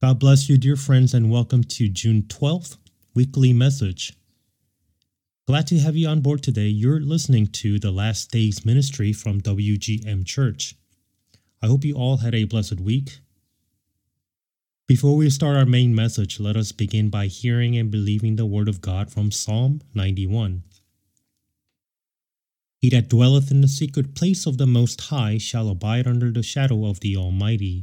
God bless you, dear friends, and welcome to June 12th weekly message. Glad to have you on board today. You're listening to the Last Days Ministry from WGM Church. I hope you all had a blessed week. Before we start our main message, let us begin by hearing and believing the word of God from Psalm 91. He that dwelleth in the secret place of the Most High shall abide under the shadow of the Almighty.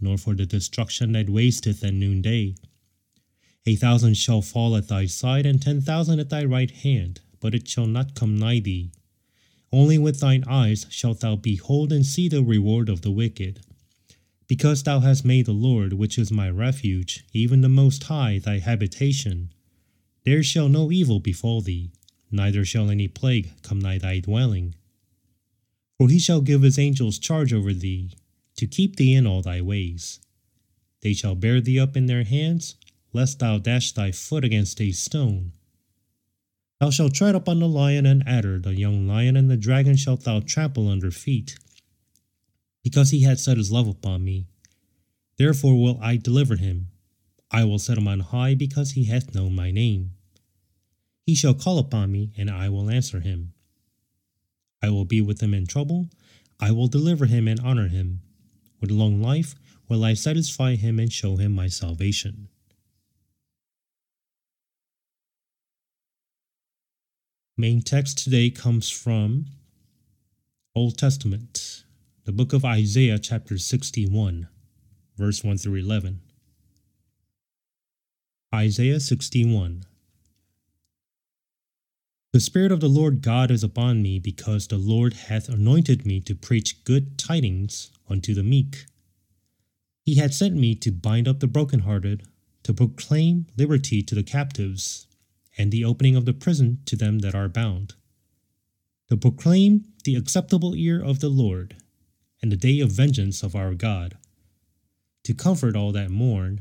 nor for the destruction that wasteth at noonday. A thousand shall fall at thy side, and ten thousand at thy right hand, but it shall not come nigh thee. Only with thine eyes shalt thou behold and see the reward of the wicked. Because thou hast made the Lord, which is my refuge, even the Most High, thy habitation, there shall no evil befall thee, neither shall any plague come nigh thy dwelling. For he shall give his angels charge over thee, to keep thee in all thy ways. They shall bear thee up in their hands, lest thou dash thy foot against a stone. Thou shalt tread upon the lion and adder, the young lion and the dragon shalt thou trample under feet. Because he hath set his love upon me, therefore will I deliver him. I will set him on high, because he hath known my name. He shall call upon me, and I will answer him. I will be with him in trouble. I will deliver him and honor him. With long life will I satisfy him and show him my salvation. Main text today comes from Old Testament, the book of Isaiah, chapter 61, verse 1 through 11. Isaiah 61 The Spirit of the Lord God is upon me, because the Lord hath anointed me to preach good tidings unto the meek. He had sent me to bind up the brokenhearted, to proclaim liberty to the captives, and the opening of the prison to them that are bound, to proclaim the acceptable year of the Lord, and the day of vengeance of our God, to comfort all that mourn,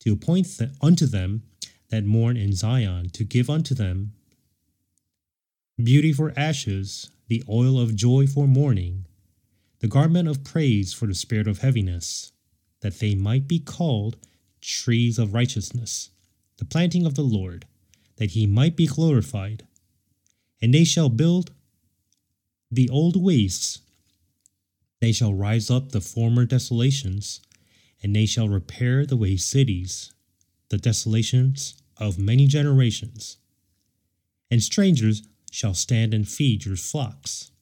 to appoint th- unto them that mourn in Zion, to give unto them beauty for ashes, the oil of joy for mourning, the garment of praise for the spirit of heaviness, that they might be called trees of righteousness, the planting of the Lord, that he might be glorified. And they shall build the old wastes, they shall rise up the former desolations, and they shall repair the waste cities, the desolations of many generations. And strangers shall stand and feed your flocks,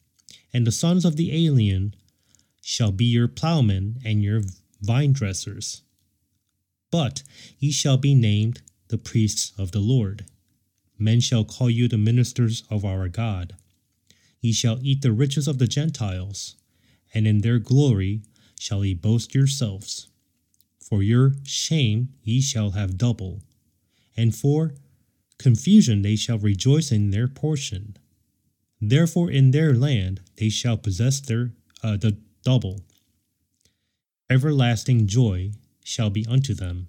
and the sons of the alien shall be your plowmen and your vine dressers. But ye shall be named the priests of the Lord. Men shall call you the ministers of our God. Ye shall eat the riches of the Gentiles, and in their glory shall ye boast yourselves. For your shame ye shall have double, and for confusion they shall rejoice in their portion. Therefore in their land they shall possess their uh, the double. Everlasting joy shall be unto them.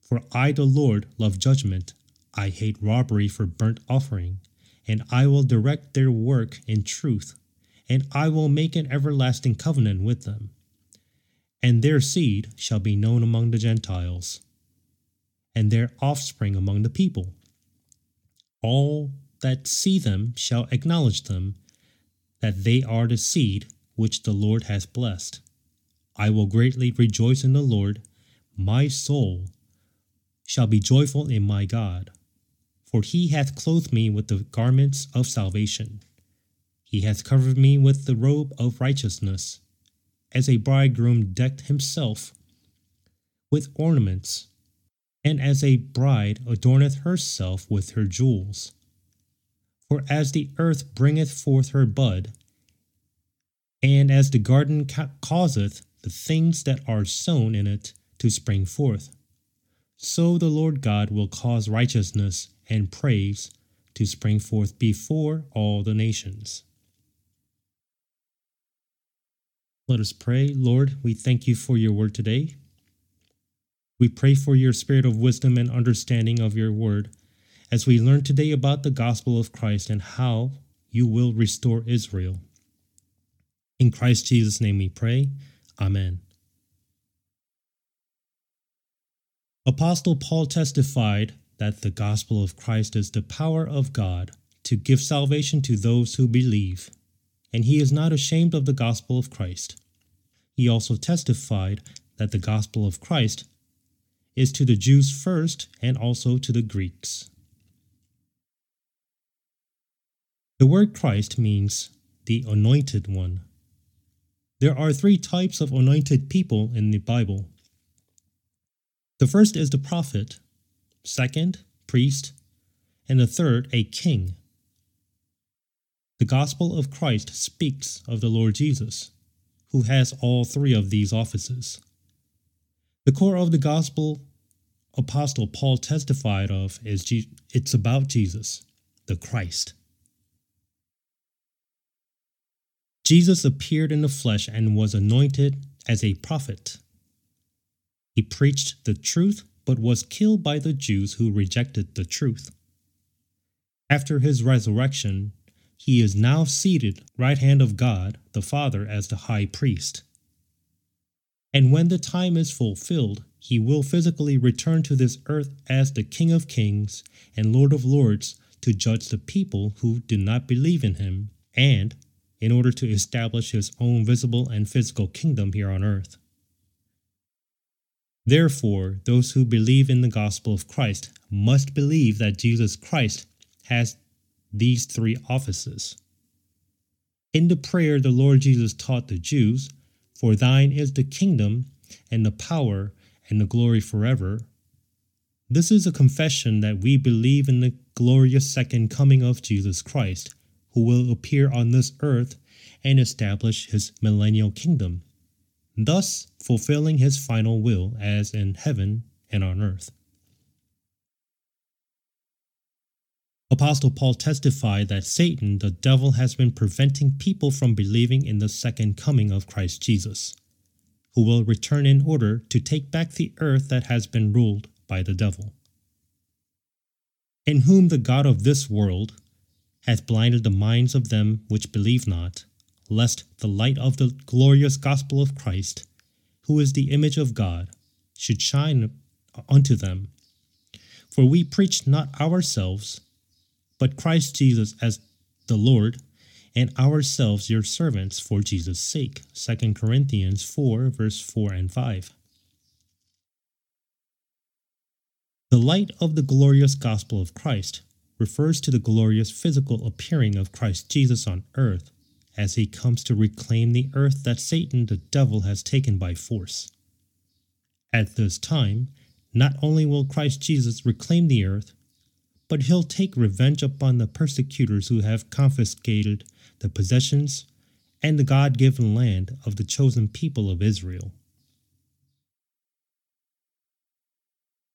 For I, the Lord, love judgment. I hate robbery for burnt offering, and I will direct their work in truth, and I will make an everlasting covenant with them. And their seed shall be known among the Gentiles, and their offspring among the people. All that see them shall acknowledge them, that they are the seed which the Lord has blessed. I will greatly rejoice in the Lord. My soul shall be joyful in my God, for he hath clothed me with the garments of salvation. He hath covered me with the robe of righteousness, as a bridegroom decked himself with ornaments, and as a bride adorneth herself with her jewels. For as the earth bringeth forth her bud, and as the garden ca- causeth the things that are sown in it to spring forth, so the Lord God will cause righteousness and praise to spring forth before all the nations. Let us pray. Lord, we thank you for your word today. We pray for your spirit of wisdom and understanding of your word as we learn today about the gospel of Christ and how you will restore Israel. In Christ Jesus' name we pray. Amen. Apostle Paul testified that the gospel of Christ is the power of God to give salvation to those who believe, and he is not ashamed of the gospel of Christ. He also testified that the gospel of Christ is to the Jews first and also to the Greeks. The word Christ means the anointed one. There are three types of anointed people in the Bible the first is the prophet, second, priest, and the third, a king. The gospel of Christ speaks of the Lord Jesus, who has all three of these offices. The core of the gospel apostle Paul testified of is Je- it's about Jesus, the Christ. Jesus appeared in the flesh and was anointed as a prophet. He preached the truth, but was killed by the Jews who rejected the truth. After his resurrection, he is now seated right hand of God the Father as the high priest. And when the time is fulfilled, he will physically return to this earth as the King of Kings and Lord of Lords to judge the people who do not believe in him, and in order to establish his own visible and physical kingdom here on earth. Therefore, those who believe in the gospel of Christ must believe that Jesus Christ has these three offices. In the prayer, the Lord Jesus taught the Jews, For thine is the kingdom, and the power, and the glory forever. This is a confession that we believe in the glorious second coming of Jesus Christ, who will appear on this earth and establish his millennial kingdom thus fulfilling his final will as in heaven and on earth. Apostle Paul testified that Satan, the devil, has been preventing people from believing in the second coming of Christ Jesus, who will return in order to take back the earth that has been ruled by the devil. In whom the God of this world hath blinded the minds of them which believe not, lest the light of the glorious gospel of Christ, who is the image of God, should shine unto them. For we preach not ourselves, but Christ Jesus as the Lord, and ourselves your servants for Jesus' sake. 2 Corinthians 4, verse 4 and 5. The light of the glorious gospel of Christ refers to the glorious physical appearing of Christ Jesus on earth as he comes to reclaim the earth that Satan the devil has taken by force. At this time, not only will Christ Jesus reclaim the earth, but he'll take revenge upon the persecutors who have confiscated the possessions and the God given land of the chosen people of Israel.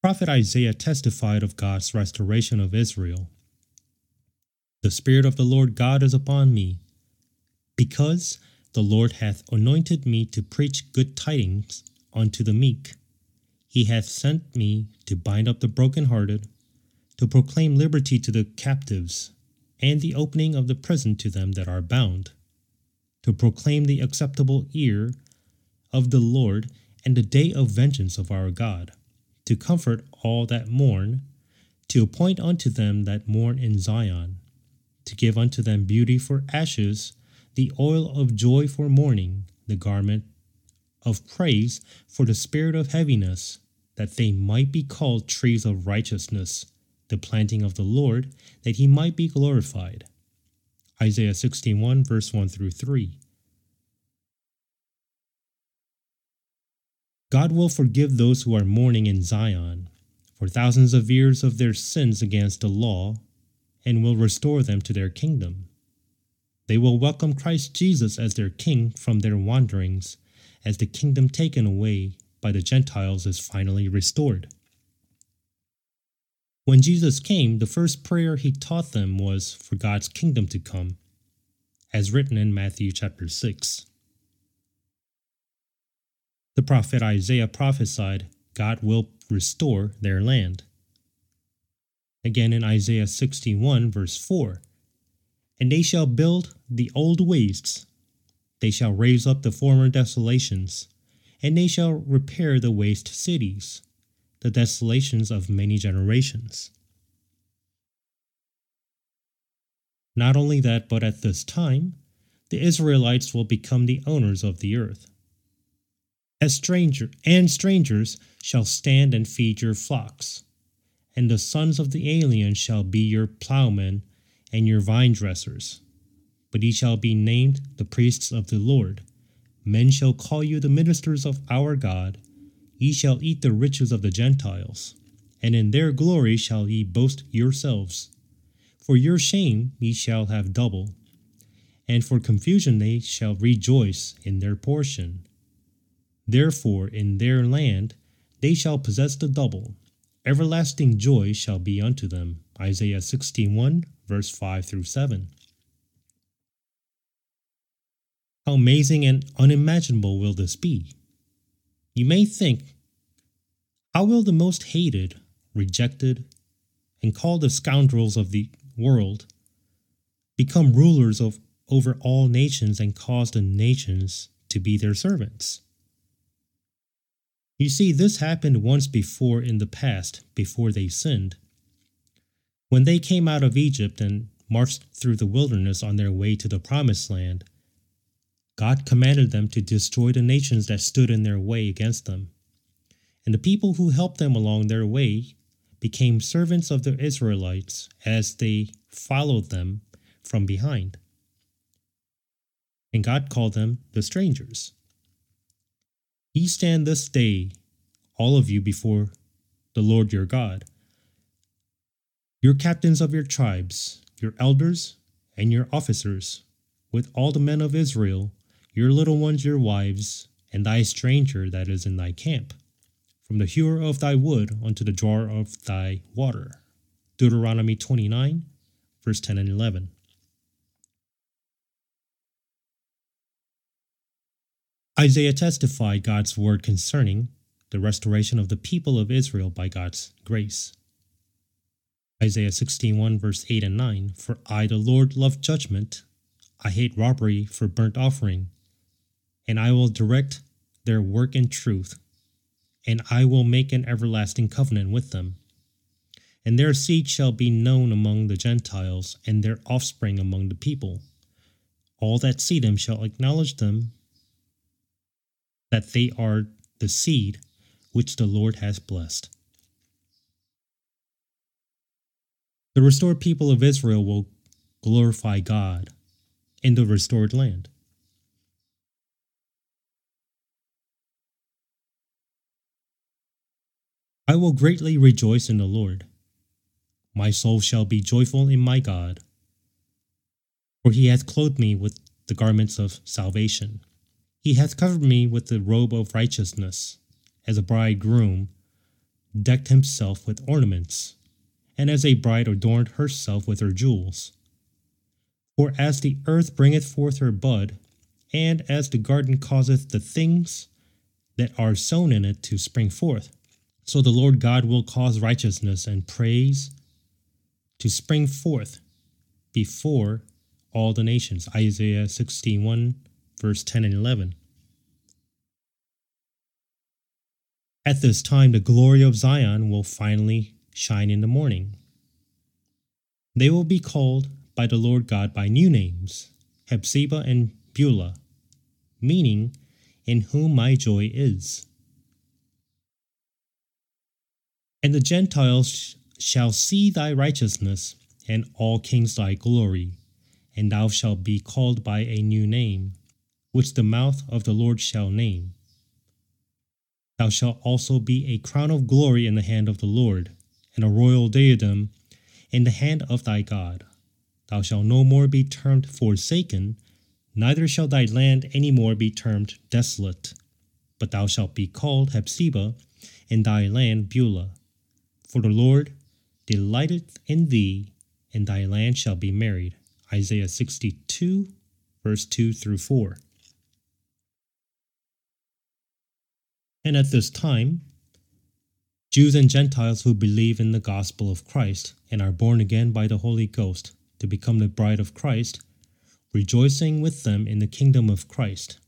Prophet Isaiah testified of God's restoration of Israel. The Spirit of the Lord God is upon me because the Lord hath anointed me to preach good tidings unto the meek. He hath sent me to bind up the brokenhearted, to proclaim liberty to the captives, and the opening of the prison to them that are bound, to proclaim the acceptable year of the Lord and the day of vengeance of our God, to comfort all that mourn, to appoint unto them that mourn in Zion, to give unto them beauty for ashes the oil of joy for mourning, the garment of praise for the spirit of heaviness, that they might be called trees of righteousness, the planting of the Lord, that he might be glorified. Isaiah 61, verse 1 through 3. God will forgive those who are mourning in Zion for thousands of years of their sins against the law, and will restore them to their kingdom. They will welcome Christ Jesus as their king from their wanderings, as the kingdom taken away by the Gentiles is finally restored. When Jesus came, the first prayer he taught them was for God's kingdom to come, as written in Matthew chapter 6. The prophet Isaiah prophesied God will restore their land. Again in Isaiah 61, verse 4 And they shall build the old wastes, they shall raise up the former desolations, and they shall repair the waste cities, the desolations of many generations. Not only that, but at this time, the Israelites will become the owners of the earth. As stranger and strangers shall stand and feed your flocks, and the sons of the alien shall be your plowmen and your vine dressers. But ye shall be named the priests of the Lord. Men shall call you the ministers of our God. Ye shall eat the riches of the Gentiles, and in their glory shall ye boast yourselves. For your shame ye shall have double, and for confusion they shall rejoice in their portion. Therefore, in their land they shall possess the double. Everlasting joy shall be unto them. Isaiah 61, verse 5 through 7. How amazing and unimaginable will this be? You may think, how will the most hated, rejected, and called the scoundrels of the world become rulers of over all nations and cause the nations to be their servants? You see, this happened once before in the past, before they sinned. When they came out of Egypt and marched through the wilderness on their way to the Promised Land, God commanded them to destroy the nations that stood in their way against them. And the people who helped them along their way became servants of the Israelites as they followed them from behind. And God called them the strangers. Ye stand this day, all of you, before the Lord your God, your captains of your tribes, your elders, and your officers, with all the men of Israel, your little ones, your wives, and thy stranger that is in thy camp, from the hewer of thy wood unto the drawer of thy water. Deuteronomy 29, verse 10 and 11. Isaiah testified God's word concerning the restoration of the people of Israel by God's grace. Isaiah 61, verse 8 and 9 For I, the Lord, love judgment. I hate robbery for burnt offering. And I will direct their work in truth. And I will make an everlasting covenant with them. And their seed shall be known among the Gentiles, and their offspring among the people. All that see them shall acknowledge them that they are the seed which the Lord has blessed. The restored people of Israel will glorify God in the restored land. I will greatly rejoice in the Lord. My soul shall be joyful in my God, for he hath clothed me with the garments of salvation. He hath covered me with the robe of righteousness, as a bridegroom decked himself with ornaments, and as a bride adorned herself with her jewels. For as the earth bringeth forth her bud, and as the garden causeth the things that are sown in it to spring forth, so the Lord God will cause righteousness and praise to spring forth before all the nations. Isaiah 61 verse 10 and 11. At this time, the glory of Zion will finally shine in the morning. They will be called by the Lord God by new names, Hephzibah and Beulah, meaning, in whom my joy is. And the Gentiles shall see thy righteousness, and all kings thy glory, and thou shalt be called by a new name which the mouth of the Lord shall name. Thou shalt also be a crown of glory in the hand of the Lord, and a royal diadem in the hand of thy God. Thou shalt no more be termed forsaken, neither shall thy land any more be termed desolate, but thou shalt be called Hephzibah, and thy land Beulah. For the Lord delighteth in thee, and thy land shall be married. Isaiah 62, verse 2 through 4. And at this time, Jews and Gentiles who believe in the gospel of Christ and are born again by the Holy Ghost to become the bride of Christ, rejoicing with them in the kingdom of Christ.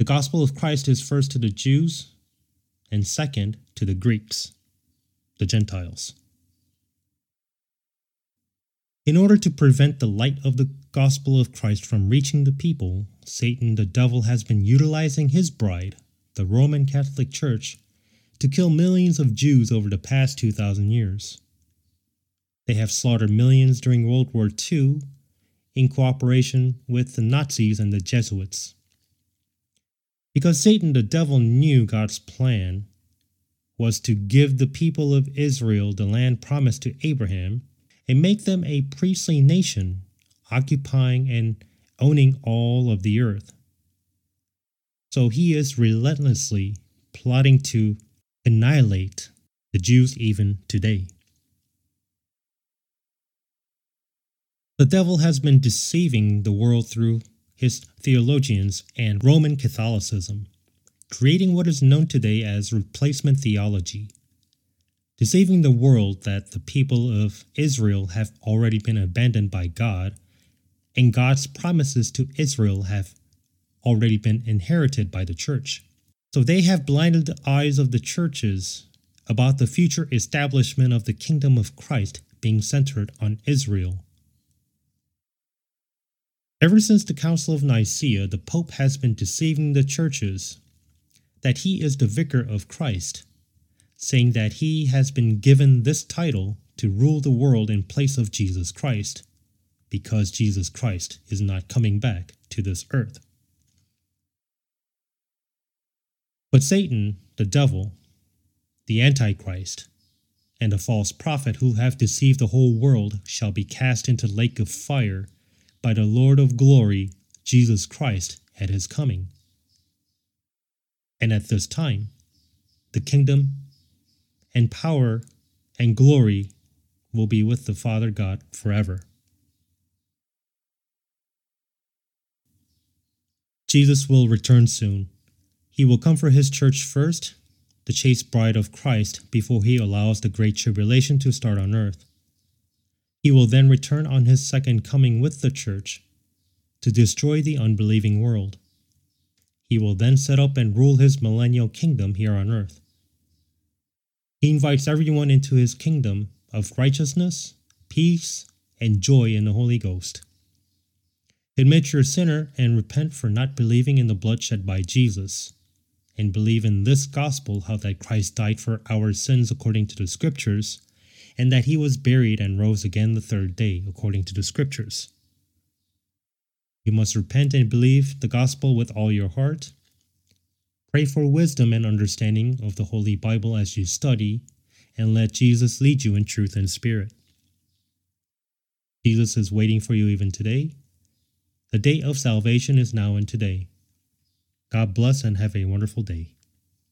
The gospel of Christ is first to the Jews and second to the Greeks, the Gentiles. In order to prevent the light of the gospel of Christ from reaching the people, Satan, the devil, has been utilizing his bride, the Roman Catholic Church, to kill millions of Jews over the past 2,000 years. They have slaughtered millions during World War II in cooperation with the Nazis and the Jesuits. Because Satan, the devil, knew God's plan was to give the people of Israel the land promised to Abraham and make them a priestly nation, occupying and owning all of the earth. So he is relentlessly plotting to annihilate the Jews even today. The devil has been deceiving the world through his theologians and Roman Catholicism, creating what is known today as replacement theology, deceiving the world that the people of Israel have already been abandoned by God, and God's promises to Israel have already been inherited by the church. So they have blinded the eyes of the churches about the future establishment of the kingdom of Christ being centered on Israel. Ever since the Council of Nicaea, the Pope has been deceiving the churches that he is the vicar of Christ, saying that he has been given this title to rule the world in place of Jesus Christ, because Jesus Christ is not coming back to this earth. But Satan, the devil, the Antichrist, and the false prophet who have deceived the whole world shall be cast into lake of fire by the Lord of glory, Jesus Christ, at his coming. And at this time, the kingdom and power and glory will be with the Father God forever. Jesus will return soon he will come for his church first, the chaste bride of Christ, before he allows the great tribulation to start on earth. He will then return on his second coming with the church to destroy the unbelieving world. He will then set up and rule his millennial kingdom here on earth. He invites everyone into his kingdom of righteousness, peace, and joy in the Holy Ghost. Admit you're a sinner and repent for not believing in the blood shed by Jesus and believe in this gospel how that Christ died for our sins according to the scriptures, and that he was buried and rose again the third day according to the scriptures. You must repent and believe the gospel with all your heart. Pray for wisdom and understanding of the Holy Bible as you study, and let Jesus lead you in truth and spirit. Jesus is waiting for you even today. The day of salvation is now and today. God bless and have a wonderful day.